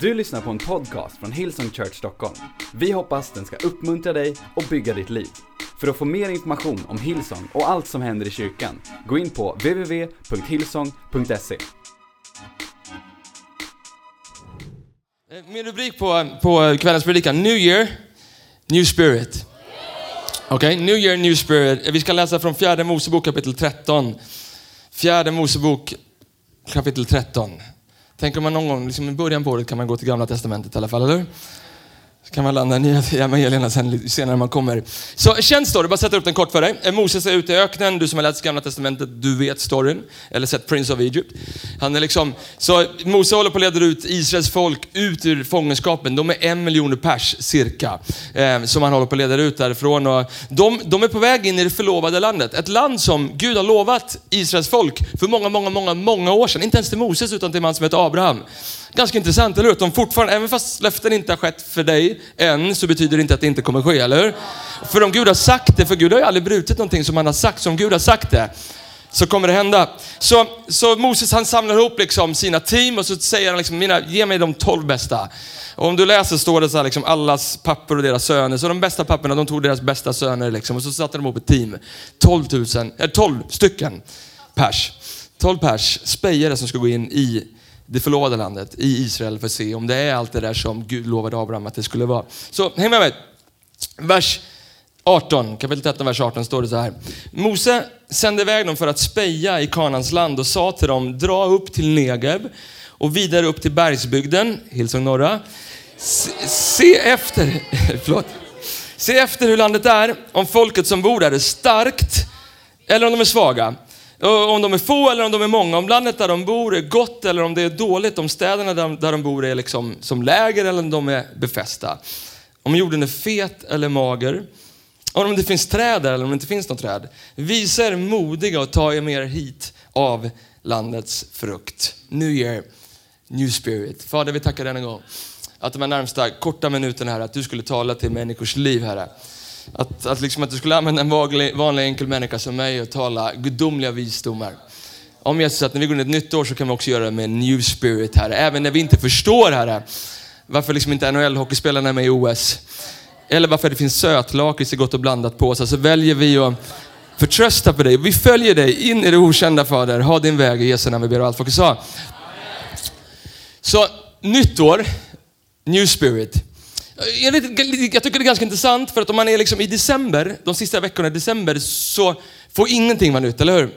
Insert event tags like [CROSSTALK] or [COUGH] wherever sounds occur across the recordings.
Du lyssnar på en podcast från Hillsong Church Stockholm. Vi hoppas den ska uppmuntra dig och bygga ditt liv. För att få mer information om Hillsong och allt som händer i kyrkan, gå in på www.hillsong.se. Eh, min rubrik på, eh, på eh, kvällens predikan, New Year, New Spirit. Okej, New Year, New Spirit. Vi ska läsa från fjärde Mosebok kapitel 13. Fjärde Mosebok kapitel 13. Tänker man någon gång, liksom i början på året kan man gå till gamla testamentet i alla fall, eller hur? Så kan man landa nya i evangelierna sen lite senare när man kommer. Så känn storyn, bara sätta upp den kort för dig. Eh, Moses är ute i öknen, du som har läst gamla testamentet, du vet storyn. Eller sett Prince of Egypt. Han är liksom, så Mose håller på att leda ut Israels folk ut ur fångenskapen. De är en miljon pers cirka. Eh, som han håller på att leda ut därifrån. Och de, de är på väg in i det förlovade landet. Ett land som Gud har lovat Israels folk för många, många, många, många år sedan. Inte ens till Moses utan till en man som heter Abraham. Ganska intressant, eller hur? Att de fortfarande, även fast löften inte har skett för dig än, så betyder det inte att det inte kommer ske, eller hur? För om Gud har sagt det, för Gud har ju aldrig brutit någonting som han har sagt, så om Gud har sagt det, så kommer det hända. Så, så Moses han samlar ihop liksom sina team och så säger han liksom, Mina, ge mig de tolv bästa. Och om du läser står det så här, liksom, allas pappor och deras söner. Så de bästa papporna, de tog deras bästa söner liksom, och så satte de ihop ett team. 12, 000, äh, 12 stycken pers. 12 pers spejare som ska gå in i det förlovade landet, i Israel, för att se om det är allt det där som Gud lovade Abraham att det skulle vara. Så häng med mig. Vers 18, kapitel 13, vers 18 står det så här. Mose sände iväg dem för att speja i Kanans land och sa till dem, dra upp till Negeb och vidare upp till bergsbygden, Hillsong norra. Se, se efter, [LAUGHS] förlåt. Se efter hur landet är, om folket som bor där är starkt eller om de är svaga. Eh, om de är få eller om de är många, om landet där de bor är gott eller om det är dåligt, om städerna där, de bor är liksom som läger eller om de är befästa. Om jorden är fet eller mager, om det finns träd där eller om det inte finns något träd. Visa er modiga och ta er med er hit av landets frukt. New year, new spirit. Fader, vi tackar dig en gång att de här närmsta korta minuterna här, att du skulle tala till människors liv, Herre. Att, att, liksom att du skulle använda en vanlig, vanlig enkel människa som mig och tala gudomliga visdomar. Om Jesus att när vi går in i ett nytt år så kan vi också göra det med en new spirit, Herre. Även när vi inte förstår, Herre, varför liksom inte NHL-hockeyspelarna är med i OS. Eller varför det finns sötlakrits i gott och blandat på oss. Så väljer vi att förtrösta på dig. Vi följer dig in i det okända, Fader. Ha din väg i Jesu namn. Vi ber och allt folk sa. Så, nytt år, new spirit. Jag, vet, jag tycker det är ganska intressant för att om man är liksom i december, de sista veckorna i december, så får ingenting vara nytt, eller hur?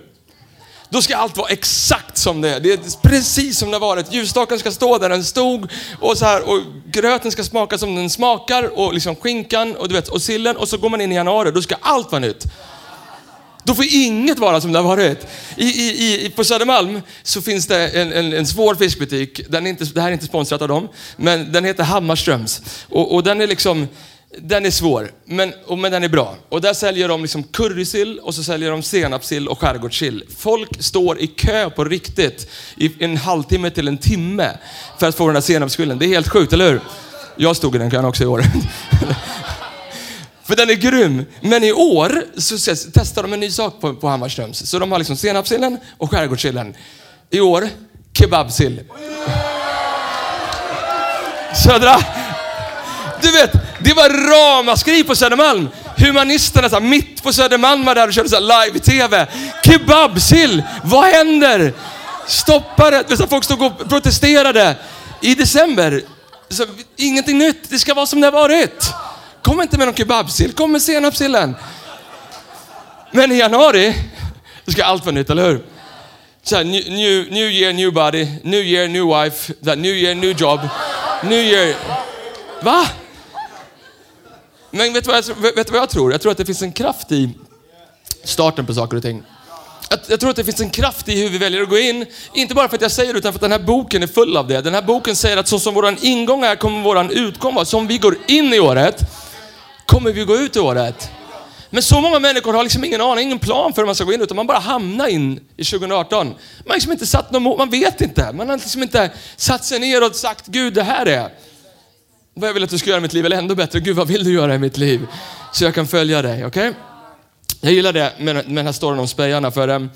Då ska allt vara exakt som det är. Det är precis som det har varit. Ljusstaken ska stå där den stod och, så här, och gröten ska smaka som den smakar och liksom skinkan och, du vet, och sillen. Och så går man in i januari, då ska allt vara nytt. Då får inget vara som det har varit. I, i, i, på Södermalm så finns det en, en, en svår fiskbutik. Den är inte, det här är inte sponsrat av dem, men den heter Hammarströms. Och, och den är liksom, den är svår, men, och, men den är bra. Och där säljer de liksom currysill och så säljer de senapssill och skärgårdssill. Folk står i kö på riktigt i en halvtimme till en timme för att få den där senapsskyllen. Det är helt sjukt, eller hur? Jag stod i den kön också i år. [LAUGHS] För den är grym. Men i år så testar de en ny sak på, på Hammarströms. Så de har liksom senapssillen och skärgårdssillen. I år, kebabsill. [LAUGHS] Södra. Du vet, det var ramaskri på Södermalm. Humanisterna så här, mitt på Södermalm var där och körde så live-tv. Kebabsill, vad händer? Stoppa det. Så folk stod och protesterade i december. Så, ingenting nytt, det ska vara som det har varit. Kom inte med någon kebabsill, kom med senapssillen. Men i januari, då ska allt vara nytt, eller hur? Så här, new, new, new year, new body, new year, new wife, new year, new job, new year. Va? Men vet du, vad jag, vet du vad jag tror? Jag tror att det finns en kraft i starten på saker och ting. Jag, jag, tror att det finns en kraft i hur vi väljer att gå in. Inte bara för att jag säger det, utan för att den här boken är full av det. Den här boken säger att så som vår ingång är kommer vår utgång vara. Som vi går in i året, kommer vi gå ut i året. Men så många människor har liksom ingen aning, ingen plan för hur man ska gå in, utan man bara hamnar in i 2018. Man har liksom inte satt någon man vet inte. Man har liksom inte satt sig ner och sagt, Gud det här är vad jag vill att du ska göra i mitt liv, eller ännu bättre, Gud vad vill du göra i mitt liv? Så jag kan följa dig, okej? Okay? Jag gillar det med, med den här storyn om spejarna, för um,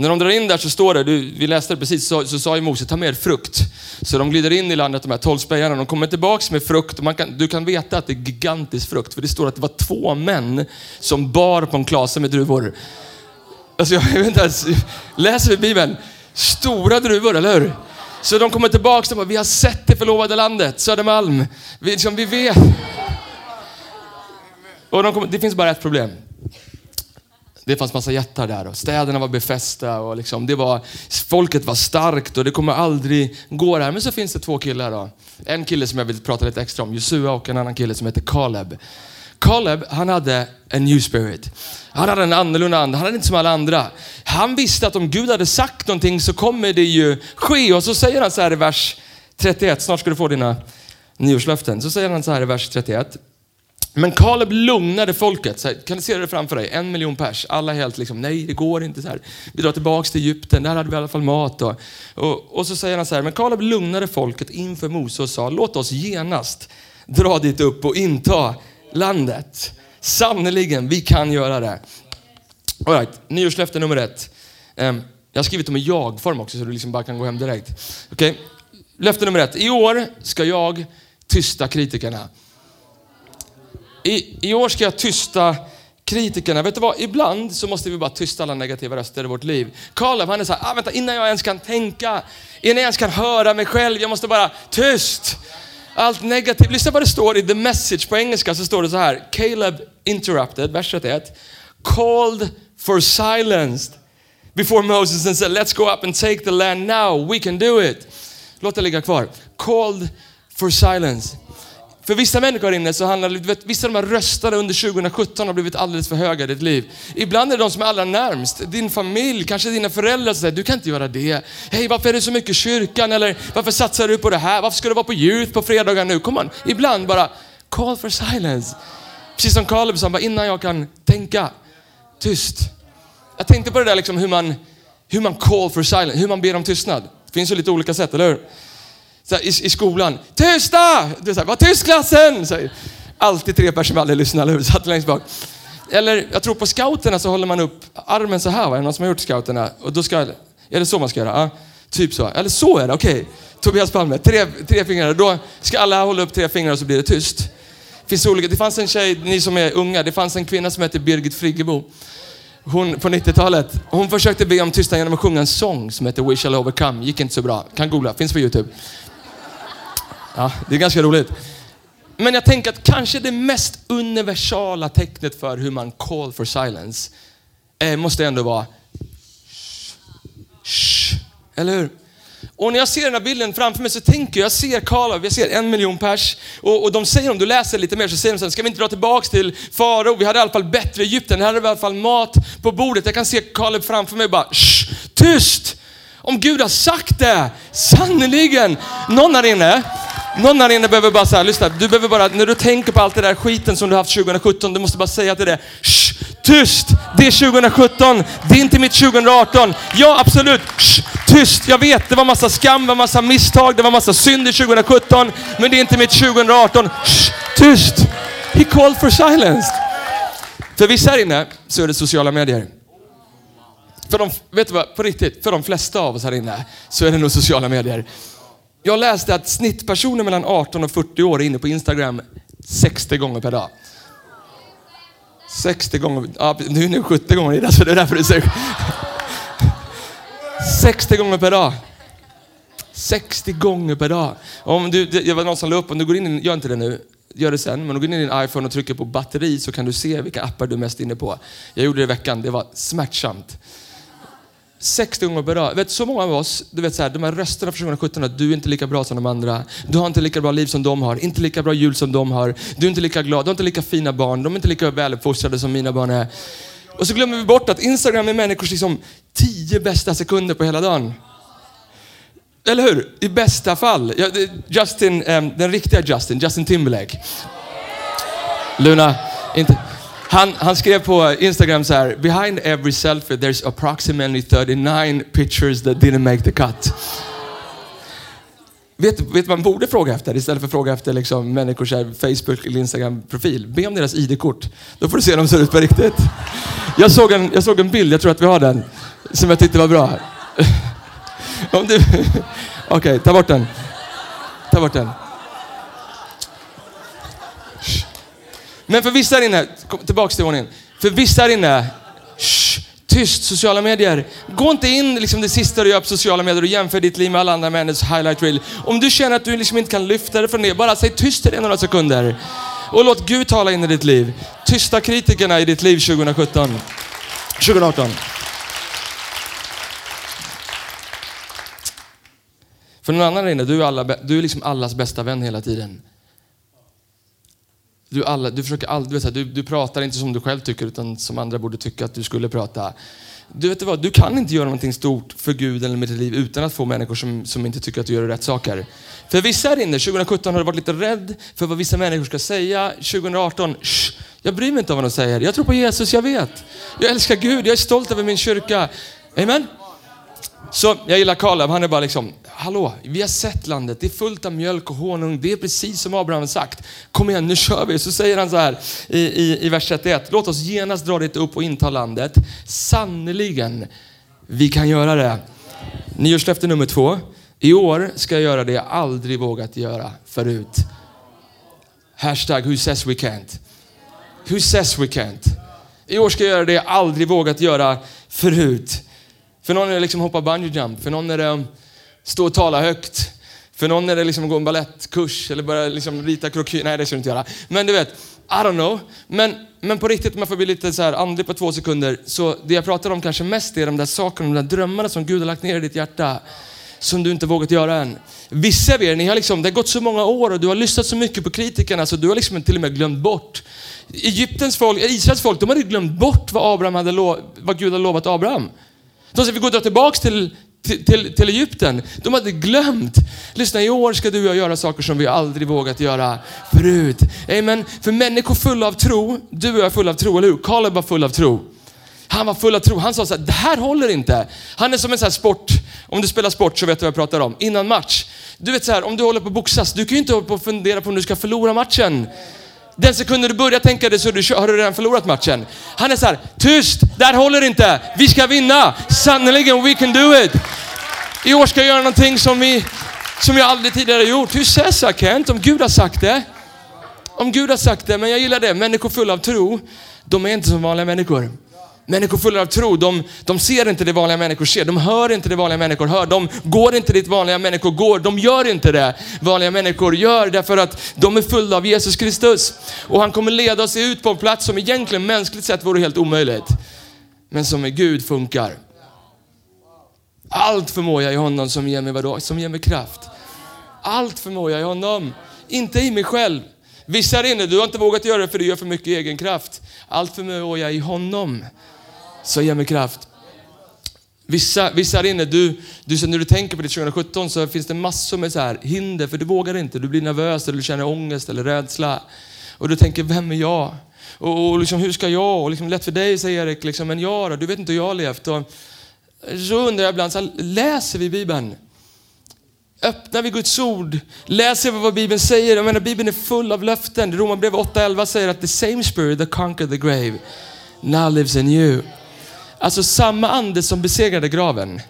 när de drar in där så står det, du, vi läste det precis, så, så sa ju Mose, ta med er frukt. Så de glider in i landet, de här tolv spejarna. De kommer tillbaks med frukt. Man kan, du kan veta att det är gigantisk frukt, för det står att det var två män som bar på en klase med druvor. Alltså jag vet inte ens, läser vi Bibeln? Stora druvor, eller hur? Så de kommer tillbaks och bara, vi har sett det förlovade landet, Södermalm. Vi, liksom, vi vet. Och de kommer, det finns bara ett problem. Det fanns massa jättar där och städerna var befästa och liksom, det var, folket var starkt och det kommer aldrig gå där. Men så finns det två killar då. En kille som jag vill prata lite extra om, Josua och en annan kille som heter Caleb. Caleb, han hade en new spirit. Han hade en annorlunda ande, han hade inte som alla andra. Han visste att om Gud hade sagt någonting så kommer det ju ske. Och så säger han så här i vers 31, snart ska du få dina nyårslöften. Så säger han så här i vers 31. Men Kaleb lugnade folket. Så här, kan du se det framför dig? En miljon pers. Alla helt liksom, nej det går inte. Så här. Vi drar tillbaks till Egypten, där hade vi i alla fall mat. Och, och, och så säger han så här, men Kaleb lugnade folket inför Mose och sa, låt oss genast dra dit upp och inta landet. Sannerligen, vi kan göra det. All right, nyårslöfte nummer ett. Um, jag har skrivit dem i jag-form också så du liksom bara kan gå hem direkt. Okay? Löfte nummer ett. I år ska jag tysta kritikerna. I, I år ska jag tysta kritikerna. Vet du vad? Ibland så måste vi bara tysta alla negativa röster i vårt liv. Karlev han är så här, ah, vänta innan jag ens kan tänka, innan jag ens kan höra mig själv, jag måste bara tyst. Allt negativt. Lyssna vad det står i the message på engelska så står det så här. Caleb interrupted, vers 31. Called for silence before Moses and said let's go up and take the land now, we can do it. Låt det ligga kvar. Called for silence. För vissa människor här inne så handlar det, vet, vissa av de här rösterna under 2017 har blivit alldeles för höga i ditt liv. Ibland är det de som är allra närmst, din familj, kanske dina föräldrar som säger, du kan inte göra det. Hej, varför är det så mycket i kyrkan? Eller varför satsar du på det här? Varför ska du vara på youth på fredagar nu? Kom on. Ibland bara, call for silence. Precis som Caleb sa, innan jag kan tänka, tyst. Jag tänkte på det där liksom hur man, hur man call for silence, hur man ber om tystnad. Det finns ju lite olika sätt, eller hur? Här, i, i skolan. Tysta! Du så här, Var tyst klassen! Så här, alltid tre personer som aldrig lyssnar, eller hur? Satt längst bak. Eller jag tror på scouterna så håller man upp armen så här. Va? Är det någon som har gjort scouterna? Och då ska, är det så man ska göra? Ja, typ så. Eller så är det, okej. Okay. Tobias Palme, tre, tre fingrar. Då ska alla hålla upp tre fingrar och så blir det tyst. Det, finns olika. det fanns en tjej, ni som är unga, det fanns en kvinna som hette Birgit Friggebo. Hon, på 90-talet. Hon försökte be om tystnad genom att sjunga en sång som heter We shall overcome. Gick inte så bra. Kan googla, finns på Youtube. Ja, det är ganska roligt. Men jag tänker att kanske det mest universala tecknet för hur man call for silence eh, måste ändå vara shh, eller hur? Och när jag ser den här bilden framför mig så tänker jag, jag ser Karlov, jag ser en miljon pers. Och, och de säger, om du läser lite mer så säger de sen, ska vi inte dra tillbaks till farao? Vi hade i alla fall bättre Egypten, här hade vi i alla fall mat på bordet. Jag kan se Karlov framför mig bara, shh, tyst! Om Gud har sagt det, sannerligen. Någon här inne någon här inne behöver bara säga, lyssna, du behöver bara, när du tänker på allt det där skiten som du haft 2017, du måste bara säga till det, Shh, tyst, det är 2017, det är inte mitt 2018. Ja, absolut, Shh, tyst, jag vet, det var massa skam, det var massa misstag, det var massa synd i 2017, men det är inte mitt 2018. Shh, tyst, he called for silence. För vissa här inne så är det sociala medier. För de, vet du vad, på riktigt, för de flesta av oss här inne så är det nog sociala medier. Jag läste att snittpersoner mellan 18 och 40 år är inne på Instagram 60 gånger per dag. 60 gånger, ja, nu är det 70 gånger idag så det är därför du säger 60 gånger per dag. 60 gånger per dag. Om du, det var någon som la upp, om du går in, gör inte det nu, gör det sen, men om du går in i din iPhone och trycker på batteri så kan du se vilka appar du är mest inne på. Jag gjorde det i veckan, det var smärtsamt. 60 gånger per dag. Vet, så många av oss, du vet så här, de här rösterna från 2017, att du är inte lika bra som de andra. Du har inte lika bra liv som de har, inte lika bra jul som de har. Du är inte lika glad, du har inte lika fina barn, de är inte lika väluppfostrade som mina barn är. Och så glömmer vi bort att Instagram är människors liksom tio bästa sekunder på hela dagen. Eller hur? I bästa fall. Justin, ehm, den riktiga Justin, Justin Timberlake. Luna, inte... Han, han skrev på Instagram så här, behind every selfie there's approximately 39 pictures that didn't make the cut. Vet, vet vad man borde fråga efter istället för att fråga efter liksom människors Facebook eller Instagram-profil? Be om deras ID-kort. Då får du se hur de ser ut på riktigt. Jag såg, en, jag såg en bild, jag tror att vi har den. som jag tyckte var bra. [LAUGHS] [LAUGHS] Okej, okay, ta bort den. Ta bort den. Men för vissa här inne, kom tillbaks till ordningen. För vissa här inne, shh, tyst sociala medier. Gå inte in liksom det sista du gör på sociala medier och jämför ditt liv med alla andra människors highlight reel. Om du känner att du liksom inte kan lyfta dig från det, bara säg tyst till det några sekunder. Och låt Gud tala in i ditt liv. Tysta kritikerna i ditt liv 2017. 2018. För någon annan där inne, du är, alla, du är liksom allas bästa vän hela tiden. Du, alla, du försöker aldrig, du, du pratar inte som du själv tycker utan som andra borde tycka att du skulle prata. Du vet vad, du kan inte göra någonting stort för Gud eller med ditt liv utan att få människor som, som inte tycker att du gör rätt saker. För vissa här inne, 2017 har du varit lite rädd för vad vissa människor ska säga. 2018, shh, jag bryr mig inte om vad de säger. Jag tror på Jesus, jag vet. Jag älskar Gud, jag är stolt över min kyrka. Amen. Så jag gillar Kaleb, han är bara liksom, hallå, vi har sett landet, det är fullt av mjölk och honung, det är precis som Abraham sagt. Kom igen, nu kör vi. Så säger han så här i, i, i vers 31, låt oss genast dra dit upp och inta landet. Sannerligen, vi kan göra det. Nyårslöfte nummer två, i år ska jag göra det jag aldrig vågat göra förut. Hashtag who says we can't. Who says we can't. I år ska jag göra det jag aldrig vågat göra förut. För någon är det liksom hoppa bungee jump, för någon är det stå och tala högt. För någon är det liksom att gå en ballettkurs eller börja liksom rita kroky. Nej, det ska du inte göra. Men du vet, I don't know. Men, men på riktigt, om jag får bli lite så här andlig på två sekunder. Så det jag pratar om kanske mest är de där sakerna, de där drömmarna som Gud har lagt ner i ditt hjärta. Som du inte vågat göra än. Vissa av er, ni har liksom, det har gått så många år och du har lyssnat så mycket på kritikerna så du har liksom till och med glömt bort. Egyptens folk, eh, Israels folk, de hade glömt bort vad, Abraham hade lov, vad Gud hade lovat Abraham. De säger, vi går tillbaka till, till, till, till Egypten. De hade glömt. Lyssna, i år ska du och jag göra saker som vi aldrig vågat göra förut. Amen. För människor fulla av tro, du och jag är fulla av tro, eller hur? Kaleb var full av tro. Han var full av tro. Han sa så här, det här håller inte. Han är som en sån här sport, om du spelar sport så vet du vad jag pratar om. Innan match. Du vet så här, om du håller på att boxas, du kan ju inte hålla på och fundera på om du ska förlora matchen. Den sekunden du börjar tänka det så har du redan förlorat matchen. Han är så här, tyst, där håller inte. Vi ska vinna. Sannerligen, we can do it. I år ska jag göra någonting som, vi, som jag aldrig tidigare gjort. Hur says I Kent? Om Gud har sagt det. Om Gud har sagt det, men jag gillar det. Människor fulla av tro, de är inte som vanliga människor. Människor fulla av tro, de, de ser inte det vanliga människor ser. De hör inte det vanliga människor hör. De går inte dit vanliga människor går. De gör inte det vanliga människor gör därför att de är fulla av Jesus Kristus. Och han kommer leda oss ut på en plats som egentligen mänskligt sett vore helt omöjligt. Men som med Gud funkar. Allt förmår jag i honom som ger mig vadå? Som ger mig kraft. Allt förmår jag i honom. Inte i mig själv. Vissa här inne, du har inte vågat göra det för du gör för mycket egen kraft. Allt förmår jag i honom så ge mig kraft. Vissa, vissa här inne, du, du, när du tänker på det 2017 så finns det massor med så här hinder för du vågar inte. Du blir nervös eller du känner ångest eller rädsla. Och du tänker, vem är jag? Och, och liksom, hur ska jag? Och liksom, lätt för dig säger Erik, liksom, men jag då? Du vet inte hur jag har levt. Och så undrar jag ibland, så här, läser vi Bibeln? Öppnar vi Guds ord? Läser vi vad Bibeln säger? Jag menar, Bibeln är full av löften. Romarbrevet 8.11 säger att the same spirit that conquered the grave now lives in you. Alltså samma ande som besegrade graven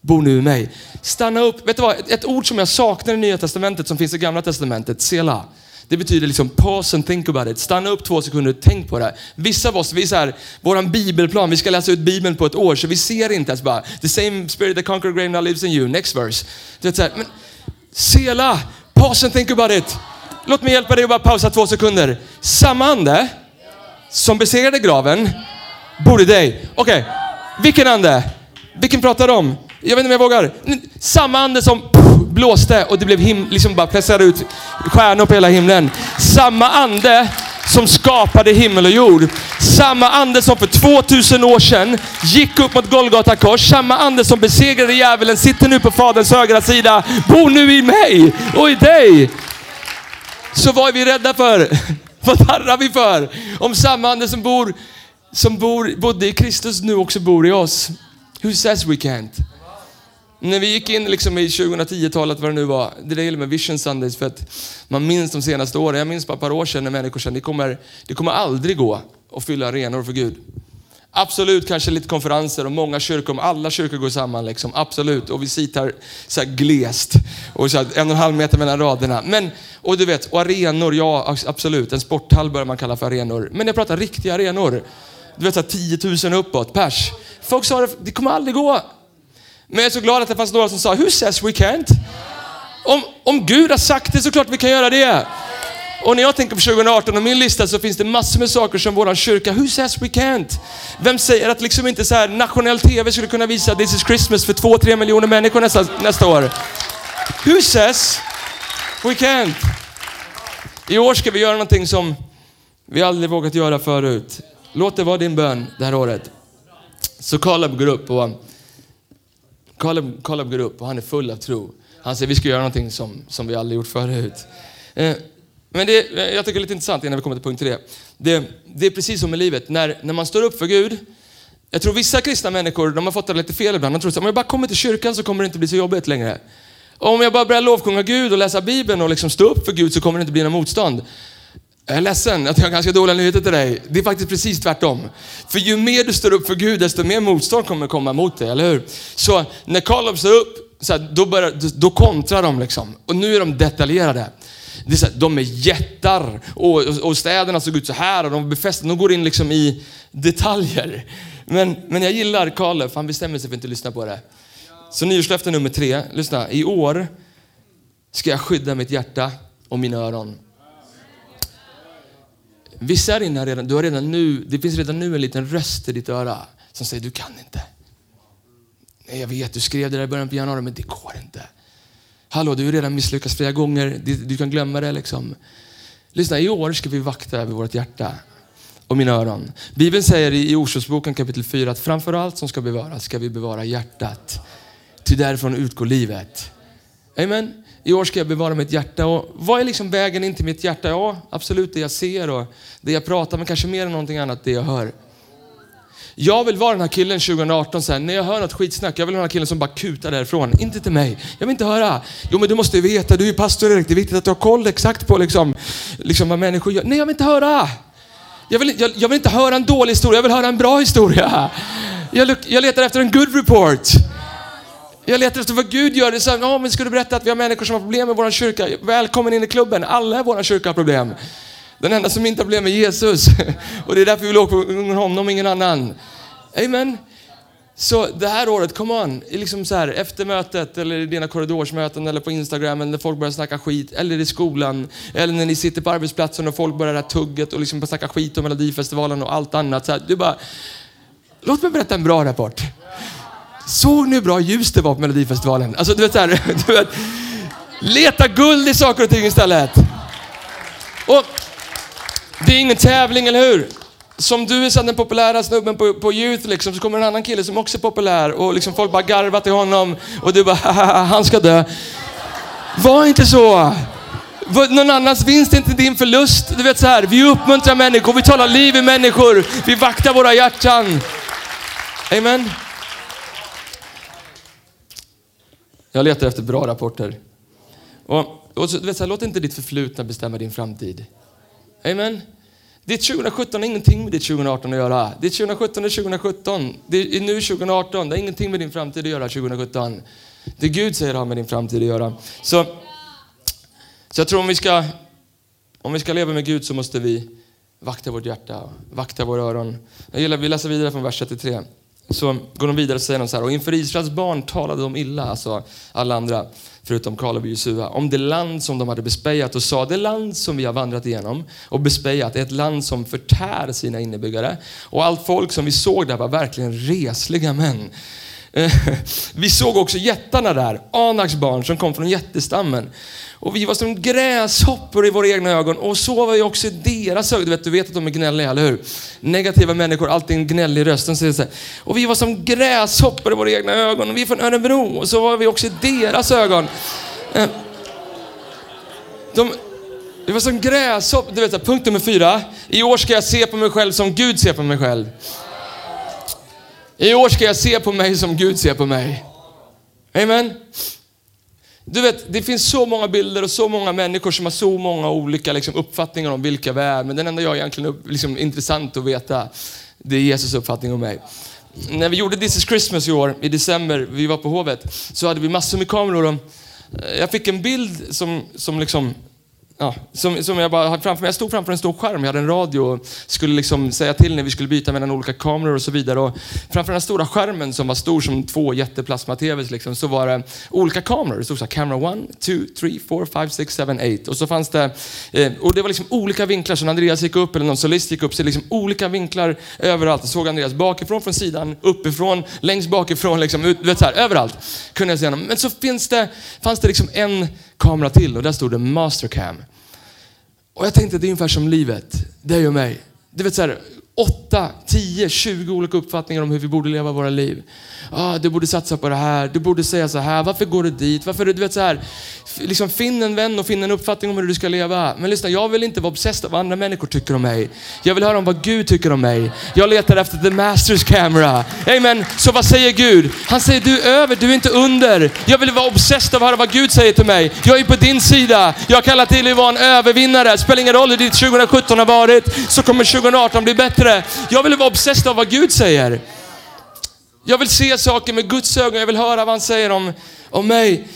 bor nu i mig. Stanna upp. Vet du vad? Ett ord som jag saknar i Nya Testamentet som finns i Gamla Testamentet, sela. Det betyder liksom pause and think about it. Stanna upp två sekunder och tänk på det. Vissa av oss, vi är så här, våran bibelplan, vi ska läsa ut bibeln på ett år, så vi ser inte ens bara, the same spirit that conquered grave now lives in you, next verse. Du vet så här, men, sela, pause and think about it. Låt mig hjälpa dig att bara pausa två sekunder. Samma ande som besegrade graven bor i dig. Okej, okay. vilken ande? Vilken pratar du om? Jag vet inte om jag vågar. Samma ande som blåste och det blev him liksom bara pressade ut stjärnor på hela himlen. Samma ande som skapade himmel och jord. Samma ande som för 2000 år sedan gick upp mot Golgata kors. Samma ande som besegrade djävulen sitter nu på Faderns högra sida. Bor nu i mig och i dig. Så vad är vi rädda för? [LAUGHS] Vad darrar vi för? Om samma ande som bor som bor, bodde i Kristus nu också bor i oss. Who says we can't? När vi gick in liksom i 2010-talet, vad det nu var, det där gäller med Vision Sundays för att man minns de senaste åren. Jag minns bara ett par år sedan när människor kände det kommer, det kommer aldrig gå att fylla arenor för Gud. Absolut, kanske lite konferenser och många kyrkor, om alla kyrkor går samman. Liksom. Absolut, och vi sitter så här glest och så här en och en halv meter mellan raderna. Men, och du vet, och arenor, ja absolut. En sporthall börjar man kalla för arenor. Men jag pratar riktiga arenor. Du vet, så här 10 000 uppåt, pers. Folk sa det, det kommer aldrig gå. Men jag är så glad att det fanns några som sa, who says we can't? Om, om Gud har sagt det så klart vi kan göra det. Och när jag tänker på 2018 och min lista så finns det massor med saker som våran kyrka, who says we can't? Vem säger att liksom inte så här nationell tv skulle kunna visa This is Christmas för två, tre miljoner människor nästa, nästa år? Who says we can't? I år ska vi göra någonting som vi aldrig vågat göra förut. Låt det vara din bön det här året. Så Caleb går upp och Caleb, Caleb går upp och han är full av tro. Han säger vi ska göra någonting som, som vi aldrig gjort förut. Eh, men det, jag tycker det är lite intressant innan vi kommer till punkt tre. Det, det är precis som i livet, när, när man står upp för Gud. Jag tror vissa kristna människor, de har fått det lite fel ibland. De tror att om jag bara kommer till kyrkan så kommer det inte bli så jobbigt längre. Om jag bara börjar lovsjunga Gud och läsa Bibeln och liksom stå upp för Gud så kommer det inte bli något motstånd. Jag är ledsen att jag har ganska dåliga nyheter till dig. Det är faktiskt precis tvärtom. För ju mer du står upp för Gud, desto mer motstånd kommer komma mot dig, eller hur? Så när Caleb står upp, så här, då, börjar, då kontrar de liksom. Och nu är de detaljerade. Det är så här, de är jättar och, och städerna såg ut så här och de befäste, de går in liksom i detaljer. Men, men jag gillar Caleb, för han bestämmer sig för att inte lyssna på det. Så nyårslöfte nummer tre, lyssna. I år ska jag skydda mitt hjärta och mina öron. Vissa här inne redan, du har redan nu, det finns redan nu en liten röst i ditt öra som säger du kan inte. Nej, jag vet, du skrev det där i början på januari, men det går inte. Hallå, du har redan misslyckats flera gånger. Du kan glömma det liksom. Lyssna, i år ska vi vakta över vårt hjärta och mina öron. Bibeln säger i Orsaksboken kapitel 4 att framför allt som ska bevaras ska vi bevara hjärtat. Ty därifrån utgår livet. Amen. I år ska jag bevara mitt hjärta. Och vad är liksom vägen in till mitt hjärta? Ja, absolut det jag ser och det jag pratar, men kanske mer än någonting annat det jag hör. Jag vill vara den här killen 2018, sen, när jag hör något skitsnack, jag vill vara den här killen som bara kutar därifrån. Inte till mig. Jag vill inte höra. Jo men du måste veta, du är ju pastor Erik, det är viktigt att du har koll exakt på liksom, liksom vad människor gör. Nej jag vill inte höra. Jag vill, jag, jag vill inte höra en dålig historia, jag vill höra en bra historia. Jag, jag letar efter en good report. Jag letar efter vad Gud gör. Det så, oh, men ska du berätta att vi har människor som har problem med vår kyrka? Välkommen in i klubben. Alla i vår kyrka har problem. Den enda som inte har problem är Jesus. [LAUGHS] Och det är därför vi vill åka med honom, ingen annan. Amen. Så det här året, come on, liksom så här, efter mötet eller i dina korridorsmöten eller på Instagram eller när folk börjar snacka skit eller i skolan eller när ni sitter på arbetsplatsen och folk börjar det här tugget och liksom snacka skit om Melodifestivalen och allt annat. Så här, du bara, låt mig berätta en bra rapport. Såg ni hur bra ljus det var på Melodifestivalen? Alltså du vet så här, [LAUGHS] du vet, leta guld i saker och ting istället. Och det är ingen tävling, eller hur? Som du är den populära snubben på, på Youth liksom, så kommer en annan kille som också är populär och liksom folk bara garvar till honom och du bara [LAUGHS] han ska dö. Var inte så. Någon annans vinst är inte din förlust. Du vet så här, vi uppmuntrar människor, vi talar liv i människor, vi vaktar våra hjärtan. Amen. Jag letar efter bra rapporter. Och, och så, du vet, så här, låt inte ditt förflutna bestämma din framtid. Amen. Ditt 2017 har ingenting med ditt 2018 att göra. Ditt 2017 är 2017. Det är nu 2018. Det har ingenting med din framtid att göra 2017. Det Gud säger har med din framtid att göra. Så, så jag tror om vi, ska, om vi ska leva med Gud så måste vi vakta vårt hjärta, vakta våra öron. Jag gillar, vi läser vidare från vers 33 så går de vidare och säger de så här, och inför Israels barn talade de illa, alltså alla andra, förutom Kaleb och Josua, om det land som de hade bespejat och sa, det land som vi har vandrat igenom och bespejat är ett land som förtär sina innebyggare. Och allt folk som vi såg där var verkligen resliga män. Eh, [LAUGHS] vi såg också jättarna där, Anaks barn som kom från jättestammen. Och vi var som gräshoppor i våra egna ögon och så var vi också i deras ögon. Du vet, du vet att de är gnälliga, eller hur? Negativa människor, alltid en gnällig röst. Så och vi var som gräshoppor i våra egna ögon. Och vi är från Örebro och så var vi också i deras ögon. Eh, de, det var som gräshoppor. Du vet, punkt nummer fyra. I år ska jag se på mig själv som Gud ser på mig själv. I år ska jag se på mig som Gud ser på mig. Amen. Du vet, det finns så många bilder och så många människor som har så många olika liksom, uppfattningar om vilka vi är. Men den enda jag egentligen är liksom, intressant att veta, Det är Jesus uppfattning om mig. När vi gjorde This is Christmas i år, i december, vi var på Hovet, så hade vi massor med kameror. Och eh, jag fick en bild som, som liksom Ja, som, som jag bara hade framför mig. Jag stod framför en stor skärm, jag hade en radio och skulle liksom säga till när vi skulle byta mellan olika kameror och så vidare. Och framför den här stora skärmen som var stor som två jätteplasma-tvs liksom, så var det olika kameror. Det stod så här, camera 1, 2, 3, 4, 5, 6, 7, 8. Och så fanns det, eh, och det var liksom olika vinklar. Så när Andreas gick upp eller någon solist gick upp så liksom olika vinklar överallt. Jag såg Andreas bakifrån, från sidan, uppifrån, längst bakifrån, liksom, ut, vet så här, överallt kunde jag se honom. Men så finns det, fanns det liksom en kamera till och där stod det Mastercam. Och jag tänkte det är ungefär som livet, dig och mig. Du vet så här, 8, 10, 20 olika uppfattningar om hur vi borde leva våra liv. Ah, du borde satsa på det här, du borde säga så här, varför går du dit? Varför, du vet så här, liksom finn en vän och finn en uppfattning om hur du ska leva. Men lyssna, jag vill inte vara obsessed av vad andra människor tycker om mig. Jag vill höra om vad Gud tycker om mig. Jag letar efter the masters camera. Amen. Så vad säger Gud? Han säger du är över, du är inte under. Jag vill vara obsessed av att höra vad Gud säger till mig. Jag är på din sida. Jag kallar till dig att vara en övervinnare. Spelar ingen roll hur ditt 2017 har varit, så kommer 2018 bli bättre. Jag vill vara obsessed av vad Gud säger. Jag vill se saker med Guds ögon, jag vill höra vad han säger om, om mig.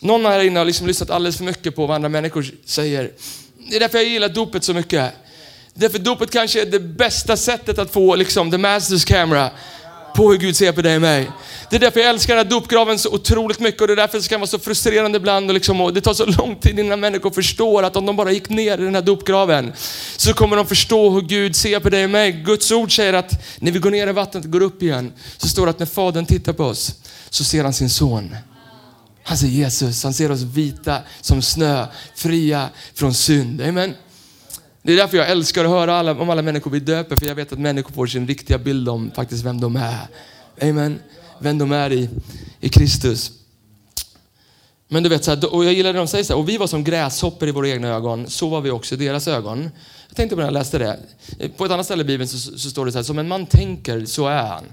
Någon här inne har liksom lyssnat alldeles för mycket på vad andra människor säger. Det är därför jag gillar dopet så mycket. Därför dopet kanske är det bästa sättet att få liksom the masters camera på hur Gud ser på dig och mig. Det är därför jag älskar den här dopgraven så otroligt mycket och det är därför det kan vara så frustrerande ibland och, liksom, och det tar så lång tid innan människor förstår att om de bara gick ner i den här dopgraven så kommer de förstå hur Gud ser på dig och mig. Guds ord säger att när vi går ner i vattnet och går upp igen så står det att när Fadern tittar på oss så ser han sin son. Han ser Jesus, han ser oss vita som snö, fria från synd. Amen. Det är därför jag älskar att höra alla, om alla människor vi döper, för jag vet att människor får sin riktiga bild om faktiskt vem de är. Amen. Vem de är i, i Kristus. Men du vet, så här, och jag gillar det de säger så här, och vi var som gräshoppor i våra egna ögon, så var vi också i deras ögon. Jag tänkte på när jag läste det. På ett annat ställe i Bibeln så, så står det så här, som en man tänker, så är han.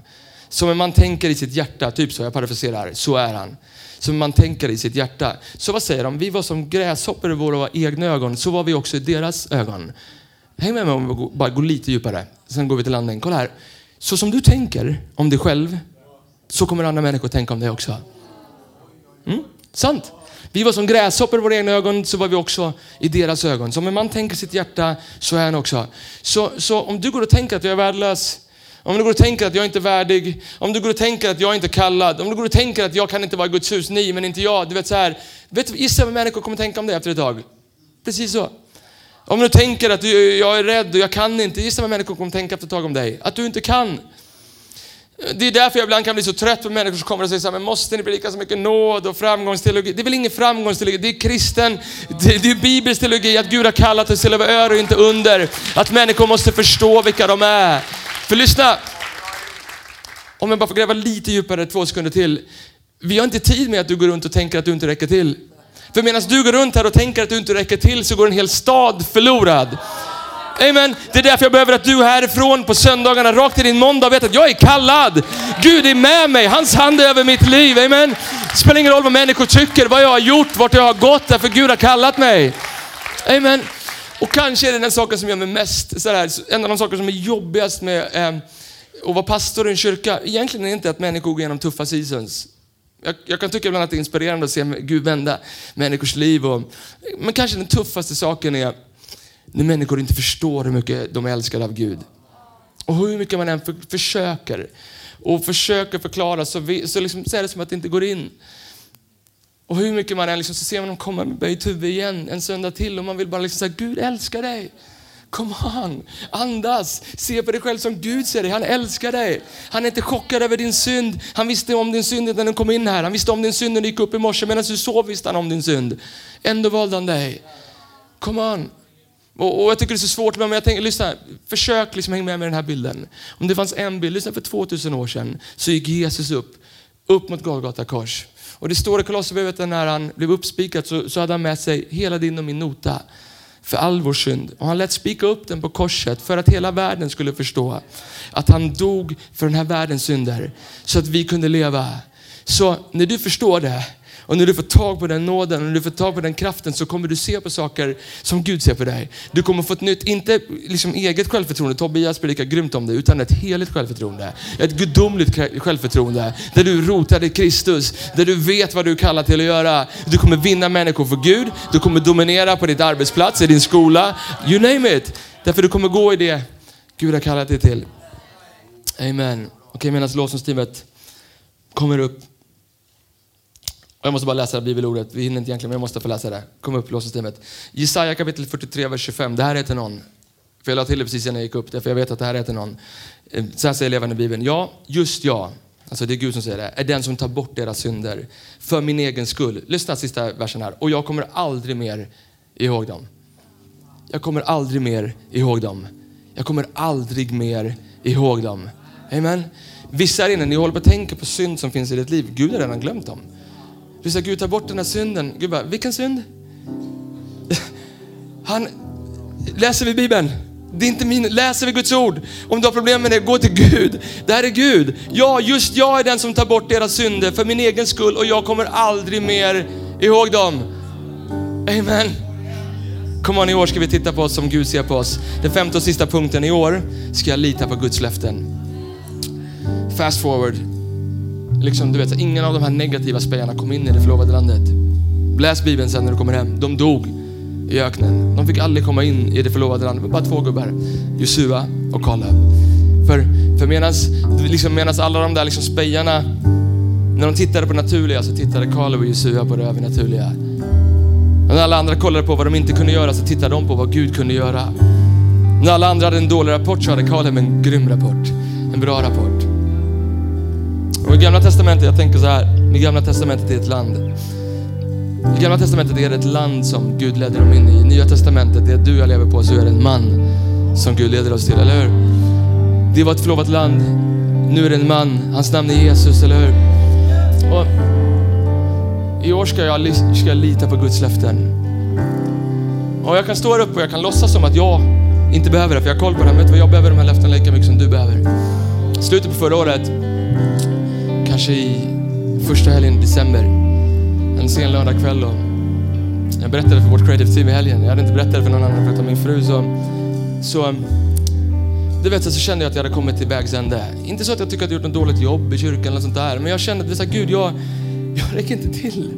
Som en man tänker i sitt hjärta, typ så, jag parafraserar, så är han som man tänker i sitt hjärta. Så vad säger de? Vi var som gräshoppor i våra egna ögon, så var vi också i deras ögon. Häng med mig om vi bara går lite djupare, sen går vi till landning. Kolla här. Så som du tänker om dig själv, så kommer andra människor tänka om dig också. Mm? Sant. Vi var som gräshoppor i våra egna ögon, så var vi också i deras ögon. Som en man tänker sitt hjärta, så är han också. Så, så om du går och tänker att jag är värdelös, om du går och tänker att jag inte är värdig, om du går och tänker att jag inte är kallad, om du går och tänker att jag kan inte vara i Guds hus, ni men inte jag. Du vet så här, vet du, gissa vad människor kommer tänka om det efter ett tag? Precis så. Om du tänker att du, jag är rädd och jag kan inte, gissa vad människor kommer tänka efter ett tag om dig? Att du inte kan. Det är därför jag ibland kan bli så trött på människor som kommer och säger så här, men måste ni predika så mycket nåd och framgångsteologi? Det är väl ingen framgångsteologi, det är kristen, det, det är bibelsk teologi, att Gud har kallat oss till att vara över och inte under. Att människor måste förstå vilka de är. För lyssna, om jag bara får gräva lite djupare två sekunder till. Vi har inte tid med att du går runt och tänker att du inte räcker till. För medan du går runt här och tänker att du inte räcker till så går en hel stad förlorad. Amen. Det är därför jag behöver att du härifrån på söndagarna, rakt till din måndag, vet att jag är kallad. Gud är med mig, hans hand är över mitt liv. Amen. Det spelar ingen roll vad människor tycker, vad jag har gjort, vart jag har gått, därför Gud har kallat mig. Amen. Och kanske är det den saken som gör mig mest, sådär, en av de saker som är jobbigast med eh, att vara pastor i en kyrka. Egentligen är det inte att människor går igenom tuffa seasons. Jag, jag, kan tycka ibland att det är inspirerande att se Gud vända människors liv. Och, men kanske den tuffaste saken är när människor inte förstår hur mycket de är älskade av Gud. Och hur mycket man än för, försöker och försöker förklara så, vi, så, liksom, så är det som att det inte går in. Och hur mycket man än liksom, så ser man dem komma med böjt huvud igen en söndag till och man vill bara liksom säga Gud älskar dig. Kom on, andas, se på dig själv som Gud ser dig. Han älskar dig. Han är inte chockad över din synd. Han visste om din synd när du kom in här. Han visste om din synd när du gick upp i morse. Medan du sov visste han om din synd. Ändå valde han dig. Come on. Och, och jag tycker det är så svårt, men jag tänker, lyssna, försök liksom hänga med mig i den här bilden. Om det fanns en bild, lyssna för 2000 år sedan så gick Jesus upp, upp mot Golgata kors. Och det står i Kolosserbrevet att när han blev uppspikad så, så hade han med sig hela din och min nota för all vår synd. Och han lät spika upp den på korset för att hela världen skulle förstå att han dog för den här världens synder så att vi kunde leva. Så när du förstår det och när du får tag på den nåden, och när du får tag på den kraften så kommer du se på saker som Gud ser på dig. Du kommer få ett nytt, inte liksom eget självförtroende, Tobias predikar grymt om det, utan ett heligt självförtroende. Ett gudomligt självförtroende. Där du rotar i Kristus, där du vet vad du är kallad till att göra. Du kommer vinna människor för Gud, du kommer dominera på ditt arbetsplats, i din skola, you name it. Därför du kommer gå i det Gud har kallat dig till. Amen. Okej, medan lovsångsteamet kommer upp jag måste bara läsa bibelordet. Vi hinner inte egentligen, men jag måste få läsa det. Kom upp, låtsasteamet. Jesaja kapitel 43, vers 25. Det här heter någon. För jag la till det precis innan jag gick upp, för jag vet att det här heter någon. Eh, så här säger levande Bibeln. Ja, just jag, alltså det är Gud som säger det, är den som tar bort deras synder för min egen skull. Lyssna sista versen här. Och jag kommer aldrig mer ihåg dem. Jag kommer aldrig mer ihåg dem. Jag kommer aldrig mer ihåg dem. Amen. Vissa här inne, ni håller på att tänka på synd som finns i ditt liv. Gud har redan glömt dem. Du säger Gud tar bort den här synden. Gud bara, vilken synd? Han, läser vi Bibeln? Det är inte min, läser vi Guds ord? Om du har problem med det, gå till Gud. Det här är Gud. Ja, just jag är den som tar bort deras synder för min egen skull och jag kommer aldrig mer ihåg dem. Amen. Kom on, i år ska vi titta på oss som Gud ser på oss. Den femte och sista punkten i år ska jag lita på Guds löften. Fast forward. Liksom, du vet, ingen av de här negativa spejarna kom in i det förlovade landet. Läs Bibeln sen när du kommer hem. De dog i öknen. De fick aldrig komma in i det förlovade landet. Det var bara två gubbar. Josua och Kaleb. För, för medans, liksom, medans alla de där liksom spejarna, när de tittade på det naturliga så tittade Kaleb och Josua på det övernaturliga. När alla andra kollade på vad de inte kunde göra så tittade de på vad Gud kunde göra. När alla andra hade en dålig rapport så hade Kaleb en grym rapport. En bra rapport. Och i gamla testamentet, jag tänker så här, i gamla testamentet är ett land. I gamla testamentet är det ett land som Gud leder dem in i. I nya testamentet, det du jag lever på, så är det en man som Gud leder oss till, eller hur? Det var ett förlovat land. Nu är det en man. Hans namn är Jesus, eller hur? Och i år ska jag, ska jag lita på Guds löften. Och jag kan stå här uppe och jag kan låtsas som att jag inte behöver det, för jag har koll på det. Men vet du vad, jag behöver de här löftena lika mycket som du behöver. Slutet på förra året, kanske i första helgen i december, en sen lördagkväll. Jag berättade för vårt creative team i helgen. Jag hade inte berättat det för någon annan förutom min fru. Så, så um, du vet, så kände jag att jag hade kommit till vägs ände. Inte så att jag tycker att jag gjort något dåligt jobb i kyrkan eller sånt där, men jag kände att det är så här, Gud, jag, jag räcker inte till.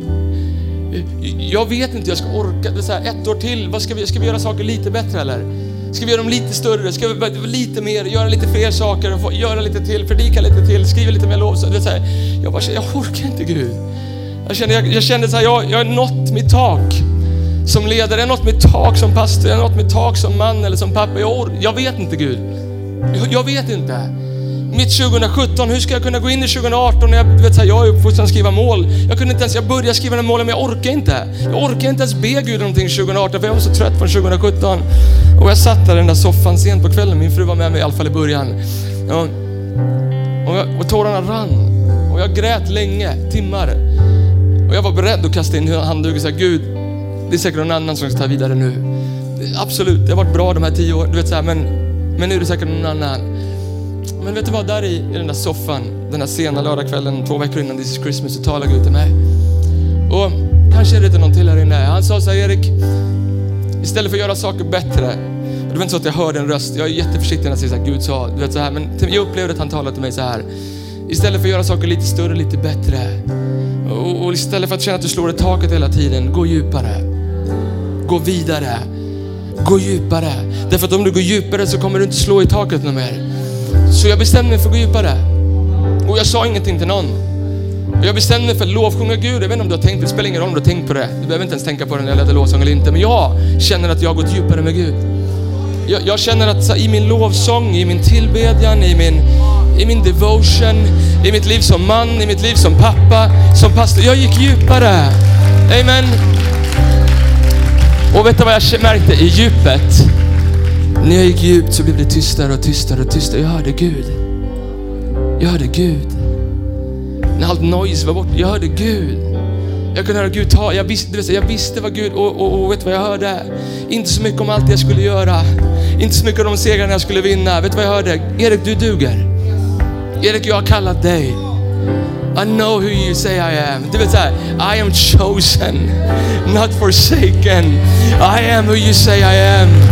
Jag vet inte, jag ska orka. Det är så här, ett år till, vad ska, vi, ska vi göra saker lite bättre eller? Ska vi göra dem lite större? Ska vi lite mer, göra lite fler saker, göra lite till, predika lite till, skriva lite mer lov? Det är så här, jag bara jag orkar inte Gud. Jag kände, jag, jag kände så här, jag, jag har nått mitt tak som ledare, jag har nått mitt tak som pastor, jag har nått mitt tak som man eller som pappa. Jag, jag vet inte Gud. Jag, jag vet inte mitt 2017, hur ska jag kunna gå in i 2018 när jag, vet, så här, jag är uppfostrad att skriva mål. Jag kunde inte ens, jag började skriva den målen men jag orkar inte. Jag orkar inte ens be Gud någonting 2018 för jag var så trött från 2017. Och jag satt där i den där soffan sent på kvällen, min fru var med mig i alla fall i början. Ja, och, jag, och tårarna rann. Och jag grät länge, timmar. Och jag var beredd att kasta in handduken och säga Gud, det är säkert någon annan som ska ta vidare nu. Absolut, det har varit bra de här tio åren, du vet så här, men, men nu är det säkert någon annan. Men vet du vad, där i, i den där soffan, den där sena lördagskvällen, två veckor innan This is Christmas, så talar Gud till mig. Och kanske är det inte någon till här inne. Han sa så här, Erik, istället för att göra saker bättre, det var inte så att jag hörde en röst, jag är jätteförsiktig när jag säger så här, Gud sa, du vet så här, men jag upplevde att han talade till mig så här. Istället för att göra saker lite större, lite bättre. Och, och istället för att känna att du slår i taket hela tiden, gå djupare. Gå vidare. Gå djupare. Därför att om du går djupare så kommer du inte slå i taket något mer. Så jag bestämde mig för att gå djupare. Och jag sa ingenting till någon. Och jag bestämde mig för att lovsjunga Gud. Jag vet inte om du har tänkt, det spelar ingen roll om du har tänkt på det. Du behöver inte ens tänka på det när jag ledde lovsång eller inte. Men jag känner att jag har gått djupare med Gud. Jag, jag känner att så, i min lovsång, i min tillbedjan, i min, i min devotion, i mitt liv som man, i mitt liv som pappa, som pastor. Jag gick djupare. Amen. Och vet du vad jag märkte i djupet? När jag gick djupt så blev det tystare och tystare och tystare. Jag hörde Gud. Jag hörde Gud. När allt noise var borta, jag hörde Gud. Jag kunde höra Gud ta, jag visste, jag visste vad Gud, och, och, och vet du vad jag hörde? Inte så mycket om allt jag skulle göra. Inte så mycket om de segrarna jag skulle vinna. Vet du vad jag hörde? Erik, du duger. Erik, jag har kallat dig. I know who you say I am. Du vet såhär, I am chosen, not forsaken. I am who you say I am.